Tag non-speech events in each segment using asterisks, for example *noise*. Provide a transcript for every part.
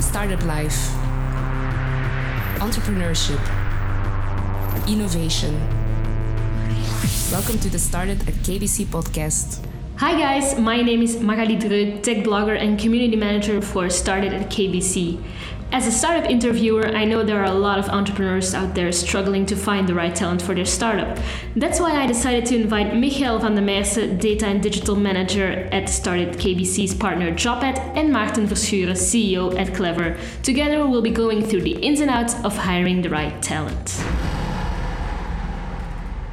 Startup life, entrepreneurship, innovation. Welcome to the Started at KBC podcast. Hi guys, my name is Magali Dreux, tech blogger and community manager for Started at KBC. As a startup interviewer, I know there are a lot of entrepreneurs out there struggling to find the right talent for their startup. That's why I decided to invite Michael van der Meijsen, data and digital manager at Started KBC's partner Jobat, and Maarten Verschuren, CEO at Clever. Together, we'll be going through the ins and outs of hiring the right talent.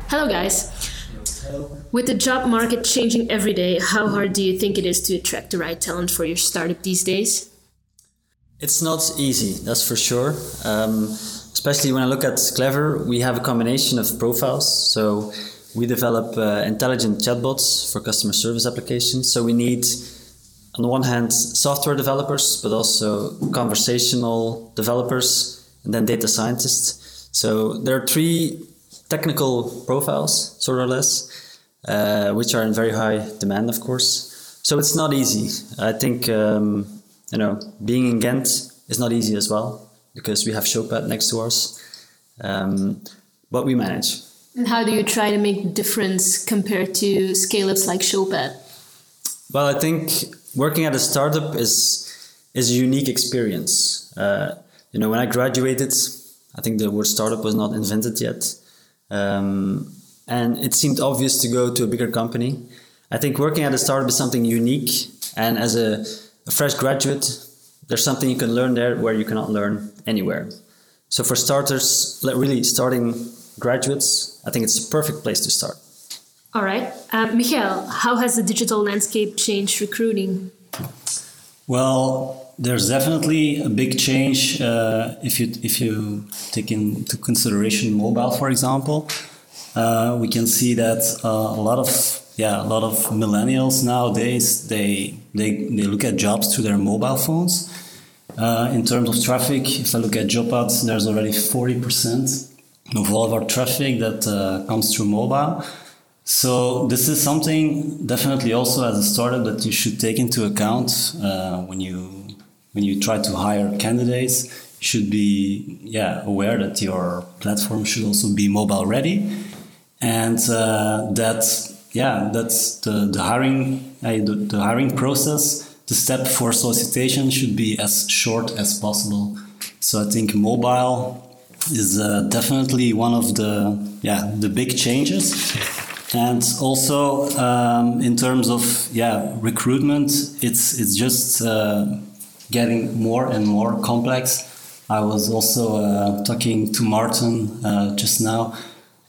Hello, guys. With the job market changing every day, how hard do you think it is to attract the right talent for your startup these days? It's not easy, that's for sure. Um, especially when I look at Clever, we have a combination of profiles. So we develop uh, intelligent chatbots for customer service applications. So we need, on the one hand, software developers, but also conversational developers, and then data scientists. So there are three technical profiles, sort of less, uh, which are in very high demand, of course. So it's not easy. I think. Um, you know, being in Ghent is not easy as well because we have Showpad next to us, um, but we manage. And how do you try to make difference compared to scale ups like Showpad? Well, I think working at a startup is is a unique experience. Uh, you know, when I graduated, I think the word startup was not invented yet, um, and it seemed obvious to go to a bigger company. I think working at a startup is something unique, and as a a fresh graduate, there's something you can learn there where you cannot learn anywhere. So for starters, really starting graduates, I think it's a perfect place to start. All right. Uh, Michael, how has the digital landscape changed recruiting? Well, there's definitely a big change uh, if you if you take into consideration mobile, for example. Uh, we can see that uh, a lot of yeah, a lot of millennials nowadays they they they look at jobs through their mobile phones. Uh, in terms of traffic, if I look at Jobat, there's already forty percent of all of our traffic that uh, comes through mobile. So this is something definitely also as a startup that you should take into account uh, when you when you try to hire candidates. You should be yeah aware that your platform should also be mobile ready, and uh, that yeah, that's the, the hiring uh, the, the hiring process. The step for solicitation should be as short as possible. So I think mobile is uh, definitely one of the yeah the big changes. And also um, in terms of yeah recruitment, it's it's just uh, getting more and more complex. I was also uh, talking to Martin uh, just now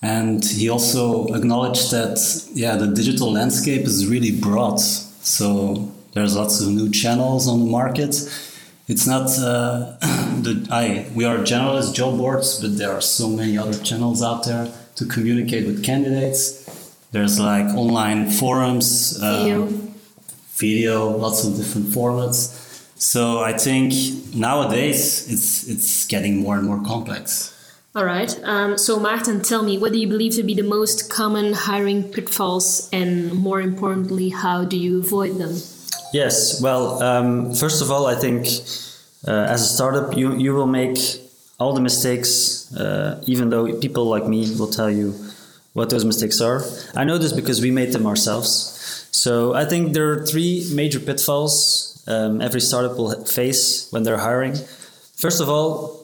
and he also acknowledged that, yeah, the digital landscape is really broad. So there's lots of new channels on the market. It's not uh, *clears throat* the I we are generalist job boards, but there are so many other channels out there to communicate with candidates. There's like online forums, uh, video, video, lots of different formats. So I think nowadays it's it's getting more and more complex. All right. Um, so, Martin, tell me, what do you believe to be the most common hiring pitfalls, and more importantly, how do you avoid them? Yes. Well, um, first of all, I think uh, as a startup, you you will make all the mistakes, uh, even though people like me will tell you what those mistakes are. I know this because we made them ourselves. So I think there are three major pitfalls um, every startup will face when they're hiring. First of all,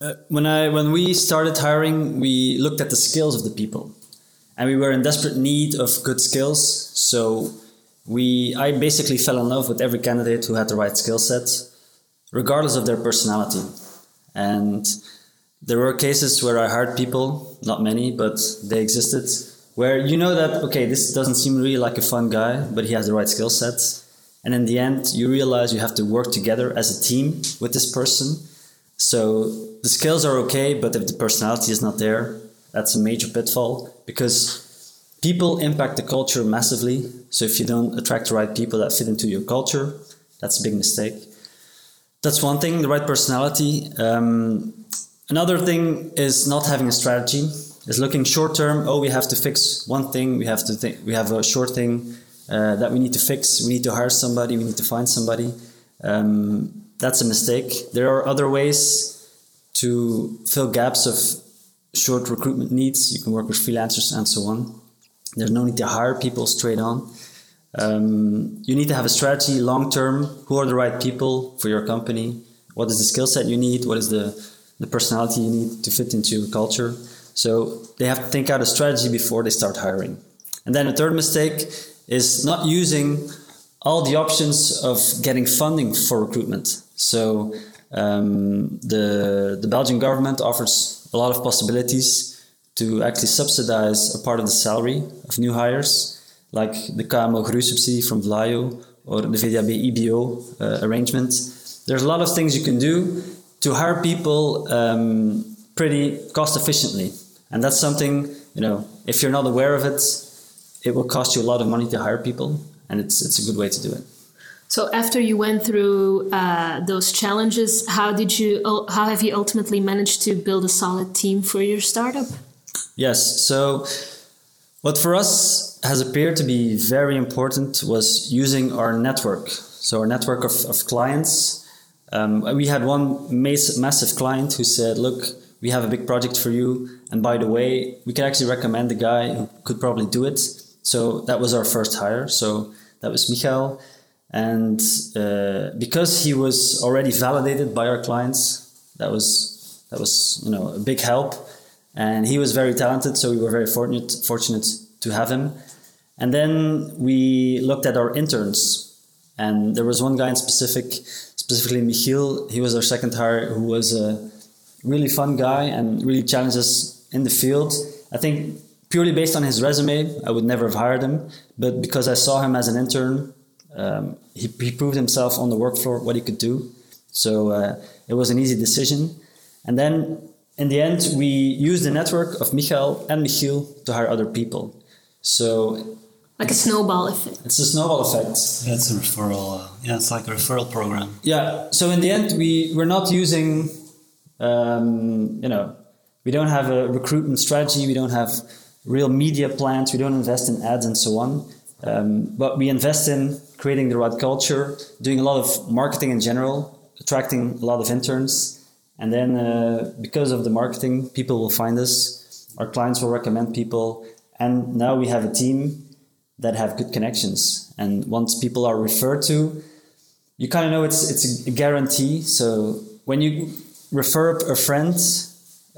uh, when I when we started hiring, we looked at the skills of the people, and we were in desperate need of good skills. So we I basically fell in love with every candidate who had the right skill set, regardless of their personality. And there were cases where I hired people, not many, but they existed, where you know that okay, this doesn't seem really like a fun guy, but he has the right skill set. And in the end, you realize you have to work together as a team with this person so the skills are okay, but if the personality is not there, that's a major pitfall because people impact the culture massively. So if you don't attract the right people that fit into your culture, that's a big mistake. That's one thing, the right personality. Um, another thing is not having a strategy. Is looking short term. Oh, we have to fix one thing. We have to think. We have a short thing, uh, that we need to fix. We need to hire somebody. We need to find somebody. Um, that's a mistake. There are other ways to fill gaps of short recruitment needs. You can work with freelancers and so on. There's no need to hire people straight on. Um, you need to have a strategy long term. Who are the right people for your company? What is the skill set you need? What is the, the personality you need to fit into your culture? So they have to think out a strategy before they start hiring. And then a third mistake is not using all the options of getting funding for recruitment. So um, the the Belgian government offers a lot of possibilities to actually subsidize a part of the salary of new hires, like the KMO subsidy from Vlaio or the VDAB IBO uh, arrangement. There's a lot of things you can do to hire people um, pretty cost efficiently, and that's something you know. If you're not aware of it, it will cost you a lot of money to hire people, and it's it's a good way to do it. So after you went through uh, those challenges, how did you how have you ultimately managed to build a solid team for your startup? Yes. So what for us has appeared to be very important was using our network. So our network of, of clients. Um, we had one massive client who said, "Look, we have a big project for you, and by the way, we can actually recommend a guy who could probably do it." So that was our first hire. So that was Michael. And uh, because he was already validated by our clients, that was that was you know a big help. And he was very talented, so we were very fortunate fortunate to have him. And then we looked at our interns, and there was one guy in specific, specifically Michiel. He was our second hire, who was a really fun guy and really challenged us in the field. I think purely based on his resume, I would never have hired him. But because I saw him as an intern, um, he, he, proved himself on the work floor what he could do. So uh, it was an easy decision. And then in the end, we used the network of Michael and Michiel to hire other people. So like a snowball effect. It's a snowball effect. That's a referral. Uh, yeah, it's like a referral program. Yeah. So in the end, we we're not using, um, you know, we don't have a recruitment strategy. We don't have real media plans. We don't invest in ads and so on. Um, but we invest in creating the right culture, doing a lot of marketing in general, attracting a lot of interns. And then uh, because of the marketing, people will find us. Our clients will recommend people. And now we have a team that have good connections. And once people are referred to, you kind of know it's, it's a guarantee. So when you refer a friend,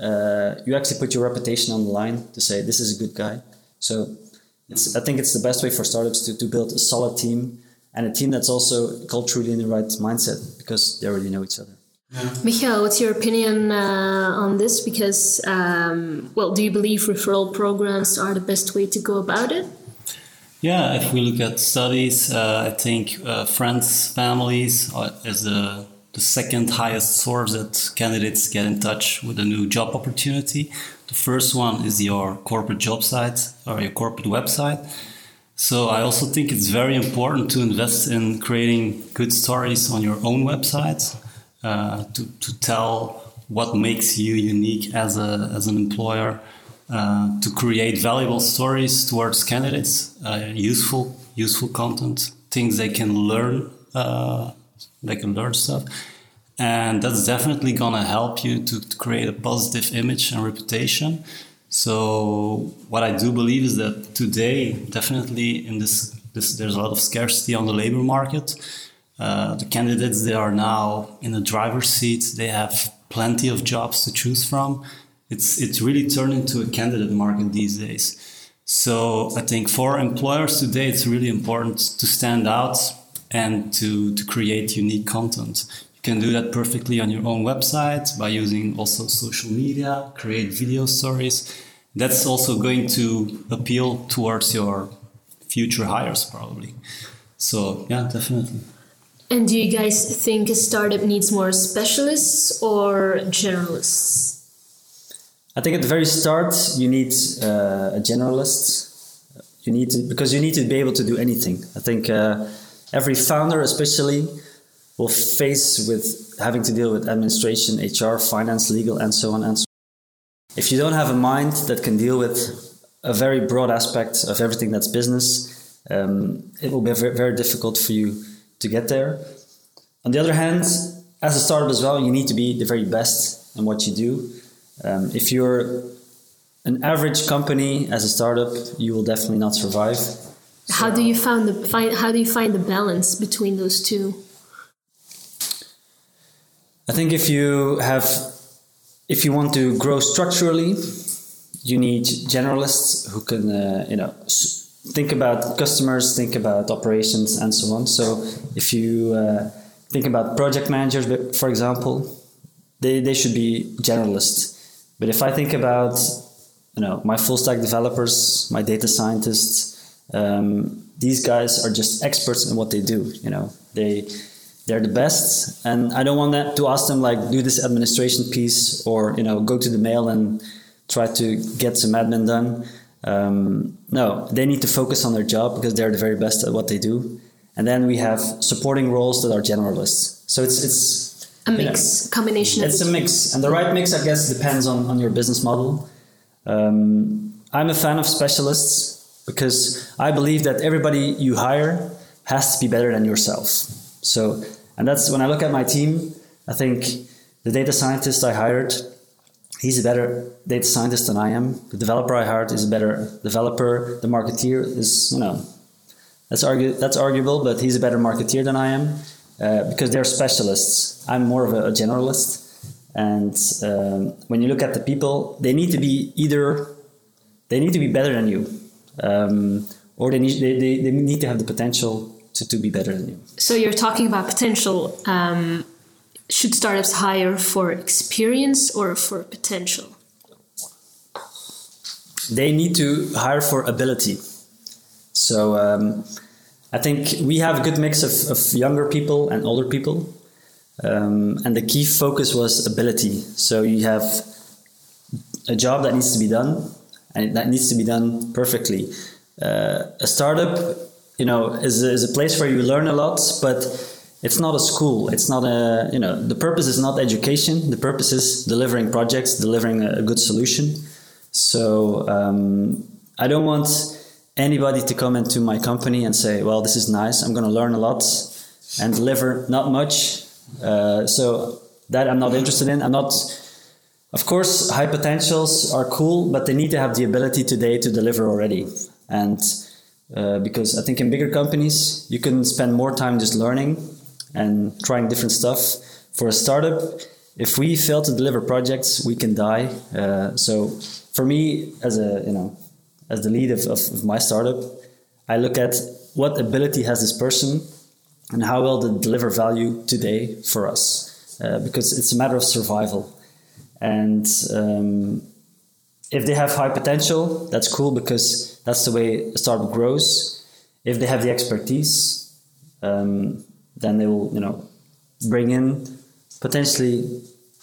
uh, you actually put your reputation on the line to say, this is a good guy. So I think it's the best way for startups to, to build a solid team and a team that's also culturally in the right mindset because they already know each other. Yeah. Michael, what's your opinion uh, on this? Because, um, well, do you believe referral programs are the best way to go about it? Yeah, if we look at studies, uh, I think uh, friends, families is the, the second highest source that candidates get in touch with a new job opportunity. The first one is your corporate job site or your corporate website. So I also think it's very important to invest in creating good stories on your own website uh, to, to tell what makes you unique as, a, as an employer, uh, to create valuable stories towards candidates, uh, useful useful content, things they can learn, uh, they can learn stuff and that's definitely gonna help you to, to, create a positive image and reputation. So what I do believe is that today, definitely in this, this there's a lot of scarcity on the labor market. Uh, the candidates they are now in the driver's seat. They have plenty of jobs to choose from. It's it's really turned into a candidate market these days. So I think for employers today, it's really important to stand out and to, to create unique content can do that perfectly on your own website by using also social media, create video stories. That's also going to appeal towards your future hires, probably. So, yeah, definitely. And do you guys think a startup needs more specialists or generalists? I think at the very start, you need uh, a generalist. You need to because you need to be able to do anything. I think uh, every founder, especially, will face with having to deal with administration, HR, finance, legal, and so on and so on. If you don't have a mind that can deal with a very broad aspect of everything that's business, um, it will be very, very difficult for you to get there. On the other hand, as a startup as well, you need to be the very best in what you do. Um, if you're an average company as a startup, you will definitely not survive. How do you find the find, how do you find the balance between those two? I think if you have if you want to grow structurally, you need generalists who can uh, you know think about customers, think about operations, and so on. So if you uh, think about project managers, for example, they, they should be generalists. But if I think about you know my full stack developers, my data scientists, um, these guys are just experts in what they do. You know they they're the best, and I don't want that to ask them like do this administration piece or you know go to the mail and try to get some admin done. Um, no, they need to focus on their job because they're the very best at what they do. And then we have supporting roles that are generalists. So it's it's a mix, know, combination. It's a mix, and the right mix, I guess, depends on on your business model. Um, I'm a fan of specialists because I believe that everybody you hire has to be better than yourself. So, and that's when I look at my team. I think the data scientist I hired he's a better data scientist than I am. The developer I hired is a better developer. The marketeer is, you know, that's argue that's arguable, but he's a better marketeer than I am uh, because they're specialists. I'm more of a, a generalist, and um, when you look at the people, they need to be either they need to be better than you, um, or they need they, they, they need to have the potential to, to be better than you. So you're talking about potential. Um should startups hire for experience or for potential? They need to hire for ability. So um, I think we have a good mix of, of younger people and older people. Um, and the key focus was ability. So you have a job that needs to be done, and that needs to be done perfectly. Uh, a startup, you know, is, is a place where you learn a lot, but it's not a school. It's not a you know the purpose is not education. The purpose is delivering projects delivering a, good solution. So um, i don't want anybody to come into my company and say well this is nice. I'm going to learn a lot and deliver. Not much. Uh, so that i'm not interested in. I'm not of course high potentials are cool but they need to have the ability today to deliver already. And uh, because i think in bigger companies you can spend more time just learning and trying different stuff. For a startup, if we fail to deliver projects, we can die. Uh, so for me, as a you know, as the lead of, of, of, my startup, I look at what ability has this person and how will they deliver value today for us, uh, because it's a matter of survival. And um, if they have high potential, that's cool because that's the way a startup grows. If they have the expertise, um, then they will, you know, bring in potentially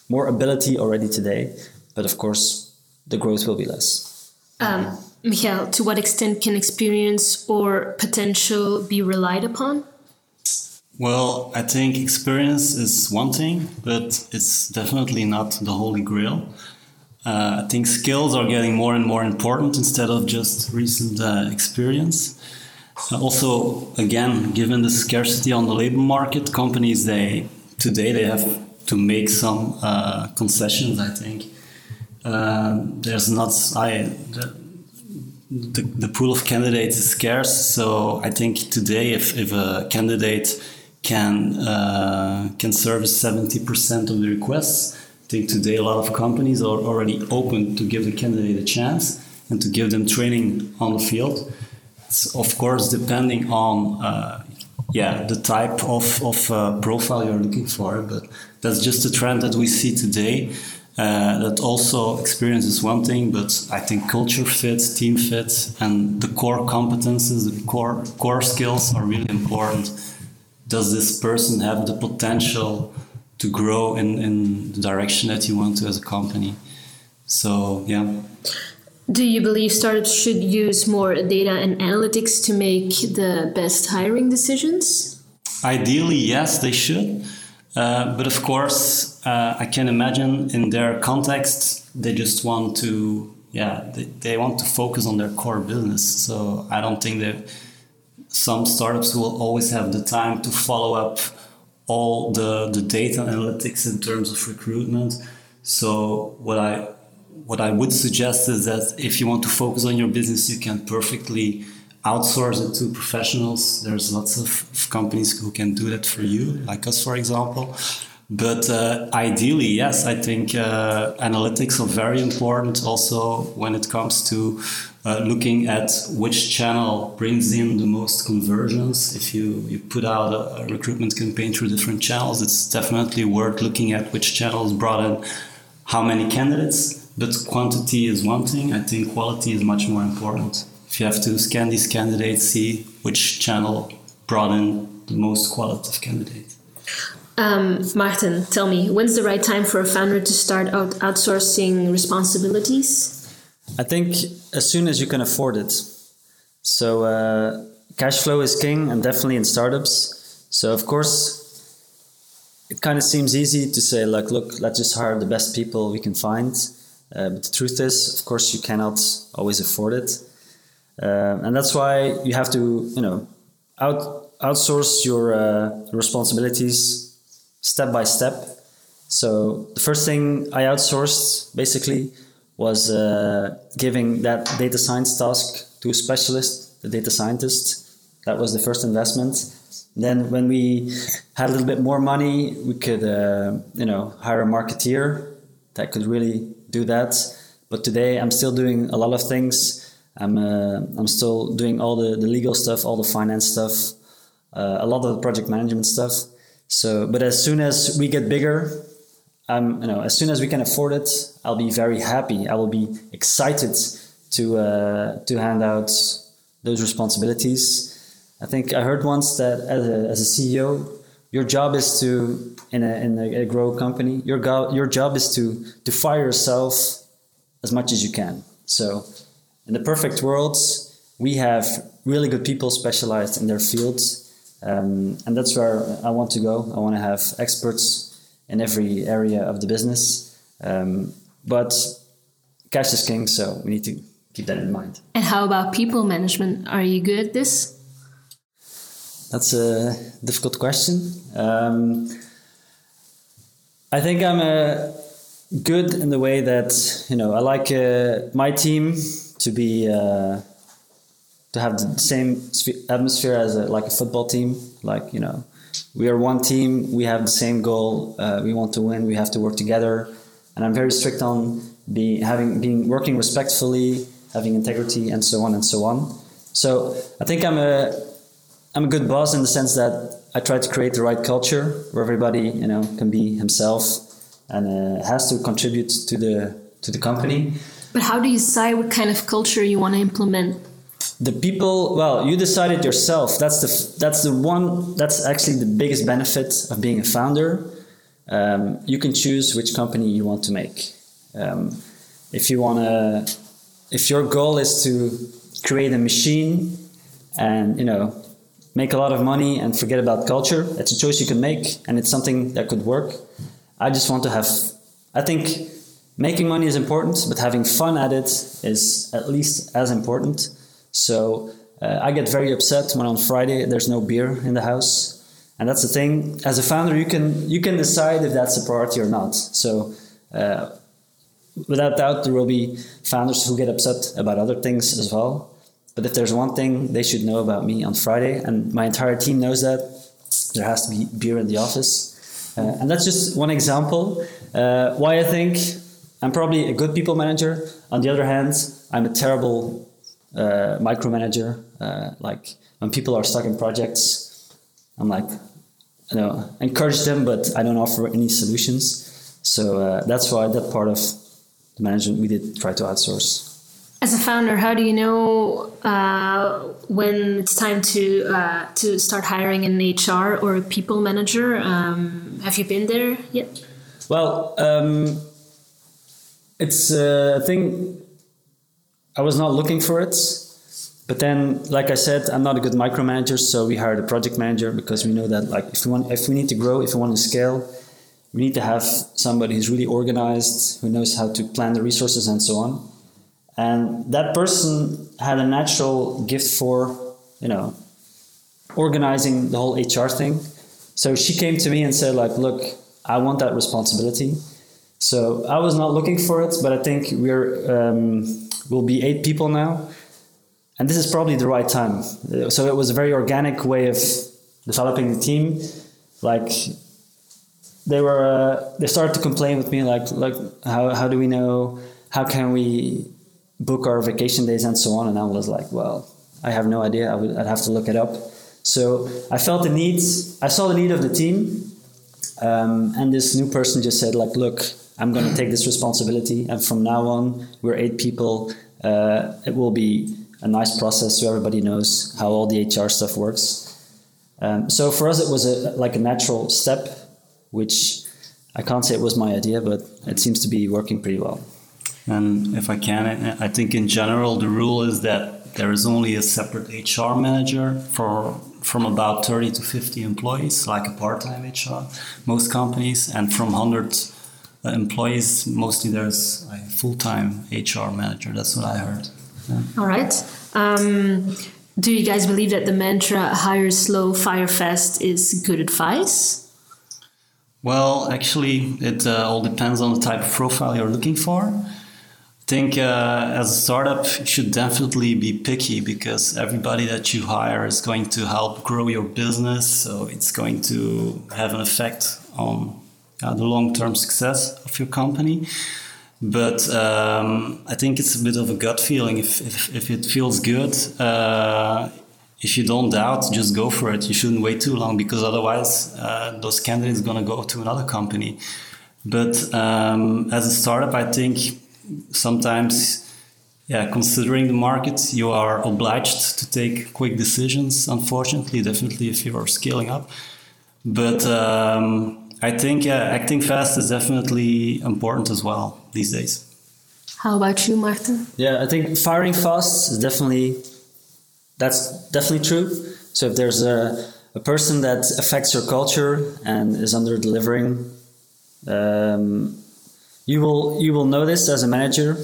more ability already today, but of course the growth will be less. Um, Michael, to what extent can experience or potential be relied upon? Well, I think experience is one thing, but it's definitely not the holy grail. Uh, I think skills are getting more and more important instead of just recent uh, experience. Uh, also, again, given the scarcity on the labor market, companies they today they have to make some uh, concessions. I think uh, there's not I the, the, pool of candidates is scarce. So I think today, if, if a candidate can can service seventy percent of the requests, I think today a lot of companies are already open to give the candidate a chance and to give them training on the field. It's of course depending on uh, yeah the type of, of uh, profile you're looking for, but that's just a trend that we see today. Uh, that also experience is one thing, but I think culture fit, team fit, and the core competences, the core core skills are really important. Does this person have the potential to grow in, in the direction that you want to as a company? So yeah. Do you believe startups should use more data and analytics to make the best hiring decisions? Ideally, yes, they should. Uh, but of course, uh, I can imagine in their context, they just want to, yeah, they, they want to focus on their core business. So I don't think that some startups will always have the time to follow up all the, the data analytics in terms of recruitment. So what I what I would suggest is that if you want to focus on your business, you can perfectly outsource it to professionals. There's lots of companies who can do that for you, like us, for example. But uh, ideally, yes, I think uh, analytics are very important also when it comes to uh, looking at which channel brings in the most conversions. If you, you put out a, a, recruitment campaign through different channels, it's definitely worth looking at which channels brought in how many candidates. But quantity is one thing, I think quality is much more important. If you have to scan these candidates, see which channel brought in the most qualitative candidate. Um, Martin, tell me, when's the right time for a founder to start out outsourcing responsibilities? I think as soon as you can afford it. So uh, cash flow is king, and definitely in startups. So of course, it kind of seems easy to say like, look, let's just hire the best people we can find. Uh, but the truth is, of course, you cannot always afford it, uh, and that's why you have to, you know, out outsource your uh, responsibilities step by step. So the first thing I outsourced basically was uh, giving that data science task to a specialist, the data scientist. That was the first investment. Then when we had a little bit more money, we could uh, you know hire a marketeer that could really do that. But today I'm still doing a lot of things. I'm uh, I'm still doing all the, the legal stuff, all the finance stuff, uh, a lot of the project management stuff. So, but as soon as we get bigger, um, you know, as soon as we can afford it, I'll be very happy. I will be excited to uh, to hand out those responsibilities. I think I heard once that as a, as a CEO, your job is to in a in a, a grow company. Your go, your job is to to fire yourself as much as you can. So, in the perfect world, we have really good people specialized in their fields um, and that's where I want to go. I want to have experts in every area of the business. Um, but cash is king, so we need to keep that in mind. And how about people management? Are you good at this? That's a difficult question. Um, I think I'm uh, good in the way that you know I like uh, my team to be. Uh, to have the same atmosphere as a, like a football team. Like you know, we are one team. We have the same goal. Uh, we want to win. We have to work together. And I'm very strict on being having being working respectfully, having integrity, and so on and so on. So I think I'm a I'm a good boss in the sense that I try to create the right culture where everybody you know can be himself and uh, has to contribute to the to the company. But how do you decide what kind of culture you want to implement? The people well you decide it yourself. That's the that's the one that's actually the biggest benefit of being a founder. Um, you can choose which company you want to make. Um, if you want to if your goal is to create a machine and you know make a lot of money and forget about culture it's a choice you can make and it's something that could work. I just want to have i think making money is important but having fun at it is at least as important so uh, I get very upset when on Friday there's no beer in the house. And that's the thing. As a founder, you can you can decide if that's a priority or not. So uh, without doubt, there will be founders who get upset about other things as well. But if there's one thing they should know about me on Friday, and my entire team knows that, there has to be beer in the office. Uh, and that's just one example. Uh, why I think I'm probably a good people manager. On the other hand, I'm a terrible uh, micromanager. Uh, like when people are stuck in projects, I'm like, you know, encourage them, but I don't offer any solutions. So uh, that's why that part of the management we did try to outsource. As a founder, how do you know uh, when it's time to uh, to start hiring an HR or a people manager? Um, have you been there yet? Well, um, it's a thing I was not looking for it. But then, like I said, I'm not a good micromanager, so we hired a project manager because we know that, like, if we want, if we need to grow, if we want to scale, we need to have somebody who's really organized, who knows how to plan the resources and so on. And that person had a natural gift for, you know, organizing the whole HR thing. So she came to me and said, like, look, I want that responsibility. So I was not looking for it, but I think we're um, we'll be eight people now, and this is probably the right time. So it was a very organic way of developing the team. Like they were, uh, they started to complain with me, like, like how how do we know? How can we book our vacation days and so on? And I was like, well, I have no idea. I would, I'd have to look it up. So I felt the need. I saw the need of the team, um, and this new person just said, like, look, I'm going to take this responsibility, and from now on, we're eight people. Uh, it will be a nice process, so everybody knows how all the HR stuff works. Um, so for us, it was a, like a natural step, which I can't say it was my idea, but it seems to be working pretty well. And if I can, I think in general the rule is that there is only a separate HR manager for from about 30 to 50 employees, like a part-time HR, most companies, and from 100 uh, employees, mostly there's a full-time HR manager. That's what I heard. Yeah. All right. Um, do you guys believe that the mantra "hire slow, fire fast" is good advice? Well, actually, it uh, all depends on the type of profile you're looking for I think uh, as a startup you should definitely be picky because everybody that you hire is going to help grow your business so it's going to have an effect on uh, the long-term success of your company but um, i think it's a bit of a gut feeling if, if, if it feels good uh, if you don't doubt just go for it you shouldn't wait too long because otherwise uh, those candidates to go to another company but um, as a startup i think sometimes yeah, considering the market, you are obliged to take quick decisions. Unfortunately, definitely if you are scaling up. But um, I think yeah, acting fast is definitely important as well these days. How about you, Martin? Yeah, I think firing fast is definitely that's definitely true. So if there's a, a person that affects your culture and is under delivering, um, you will you will know this as a manager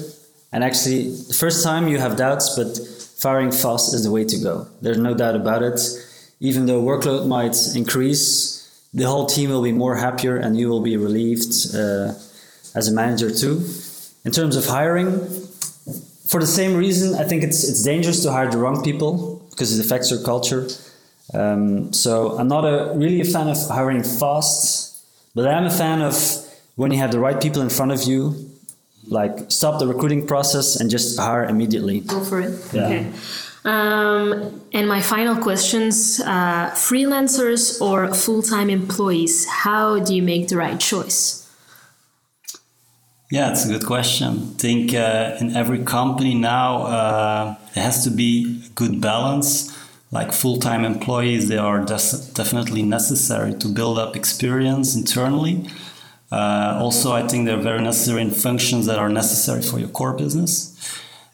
and actually the first time you have doubts but firing fast is the way to go there's no doubt about it even though workload might increase the whole team will be more happier and you will be relieved uh, as a manager too in terms of hiring for the same reason i think it's it's dangerous to hire the wrong people because it affects your culture um, so i'm not a really a fan of hiring fast but i'm a fan of when you have the right people in front of you, like stop the recruiting process and just hire immediately. Go for it. Yeah. Okay. Um, and my final questions uh, freelancers or full time employees, how do you make the right choice? Yeah, it's a good question. I think uh, in every company now, uh, there has to be a good balance. Like full time employees, they are definitely necessary to build up experience internally uh, also, I think they're very necessary in functions that are necessary for your core business.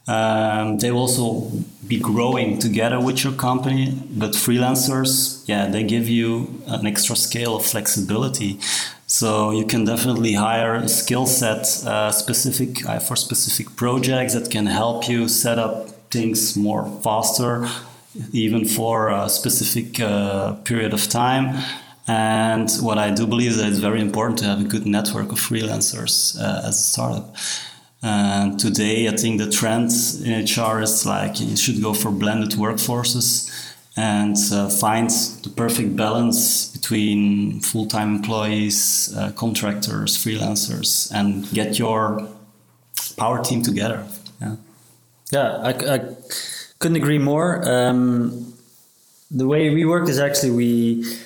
Um, they will also be growing together with your company, but freelancers, yeah, they give you an extra scale of flexibility. So you can definitely hire a skill set uh, specific uh, for specific projects that can help you set up things more faster, even for a specific uh, period of time. And what I do believe that it's very important to have a good network of freelancers uh, as a startup. And today, I think the trend in HR is like you should go for blended workforces and uh, find the perfect balance between full time employees, uh, contractors, freelancers, and get your power team together. Yeah, yeah I, I couldn't agree more. Um, the way we work is actually we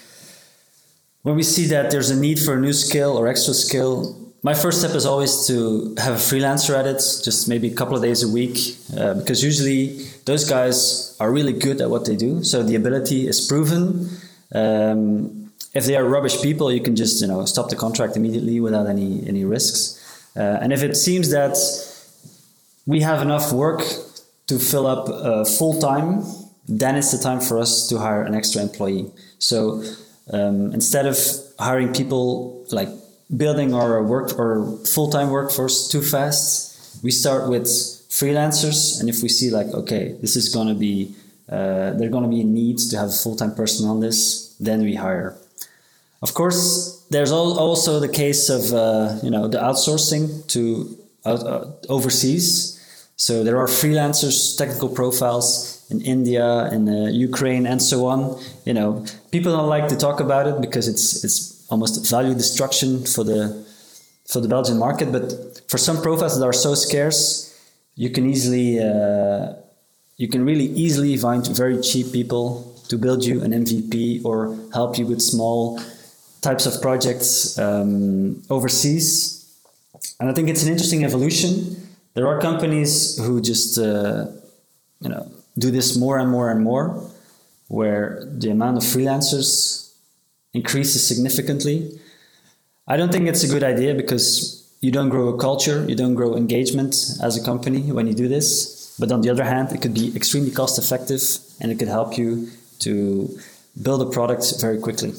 when we see that there's a need for a new skill or extra skill, my first step is always to have a freelancer at it, just maybe a couple of days a week, uh, because usually those guys are really good at what they do. So the ability is proven. Um, if they are rubbish people, you can just you know stop the contract immediately without any any risks. Uh, and if it seems that we have enough work to fill up uh, full time, then it's the time for us to hire an extra employee. So um, instead of hiring people like building our work or full-time workforce too fast we start with freelancers and if we see like okay this is going to be uh, there's going to be a need to have a full-time person on this, then we hire. Of course, there's also the case of uh, you know the outsourcing to uh, overseas. So there are freelancers, technical profiles in India, in uh, Ukraine, and so on. You know, people don't like to talk about it because it's it's almost value destruction for the for the Belgian market. But for some profiles that are so scarce, you can easily uh, you can really easily find very cheap people to build you an MVP or help you with small types of projects um, overseas. And I think it's an interesting evolution. There are companies who just uh, you know do this more and more and more, where the amount of freelancers increases significantly. I don't think it's a good idea because you don't grow a culture, you don't grow engagement as a company when you do this. But on the other hand, it could be extremely cost effective and it could help you to build a product very quickly.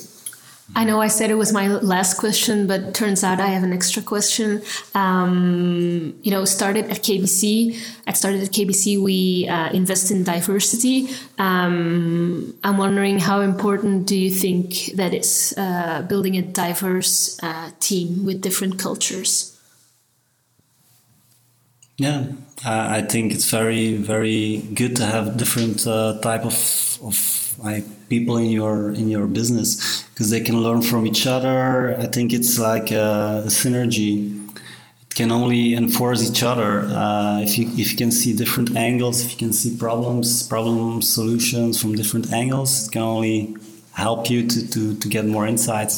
I know I said it was my last question, but turns out I have an extra question. Um, you know, started at KBC. I started at KBC. We uh, invest in diversity. Um, I'm wondering how important do you think that is uh, building a diverse uh, team with different cultures? Yeah, I think it's very, very good to have different uh, type of of people in your in your business because they can learn from each other. I think it's like a, a synergy. It can only enforce each other uh, if you if you can see different angles, if you can see problems, problem solutions from different angles. It can only help you to to, to get more insights.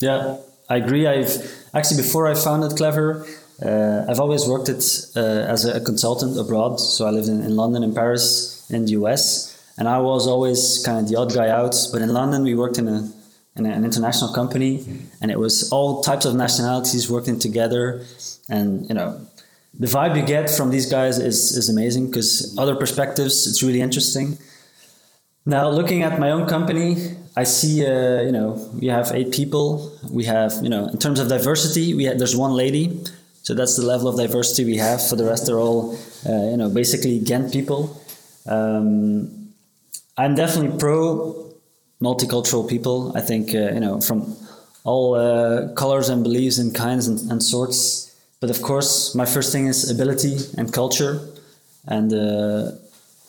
Yeah, I agree. I've actually before I founded Clever. Uh, I've always worked it uh, as a, consultant abroad. So I lived in, in, London and Paris in the US. And I was always kind of the odd guy out. But in London, we worked in, a, in an international company. And it was all types of nationalities working together. And, you know, the vibe you get from these guys is, is amazing because other perspectives, it's really interesting. Now, looking at my own company, I see, uh, you know, we have eight people. We have, you know, in terms of diversity, we have, there's one lady so that's the level of diversity we have. For the rest, they're all, uh, you know, basically Ghent people. Um, I'm definitely pro multicultural people. I think, uh, you know, from all uh, colors and beliefs and kinds and, and, sorts. But of course, my first thing is ability and culture. And uh,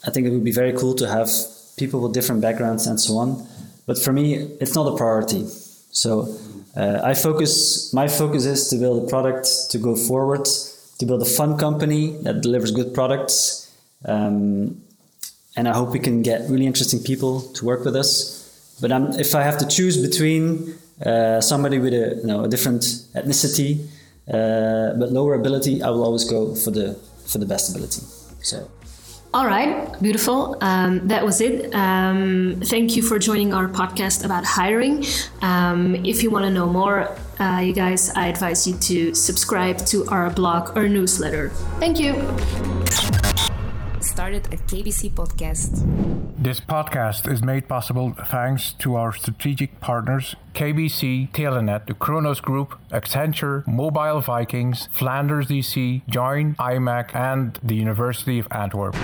I think it would be very cool to have people with different backgrounds and so on. But for me, it's not a priority. So uh, I focus. My focus is to build a product to go forward, to build a fun company that delivers good products, um, and I hope we can get really interesting people to work with us. But I'm, if I have to choose between uh, somebody with a, you know, a different ethnicity uh, but lower ability, I will always go for the for the best ability. So. All right, beautiful. Um, that was it. Um, thank you for joining our podcast about hiring. Um, if you want to know more, uh, you guys, I advise you to subscribe to our blog or newsletter. Thank you. Started a KBC podcast. This podcast is made possible thanks to our strategic partners KBC, Telenet, the Cronos Group, Accenture, Mobile Vikings, Flanders DC, Join, imec, and the University of Antwerp.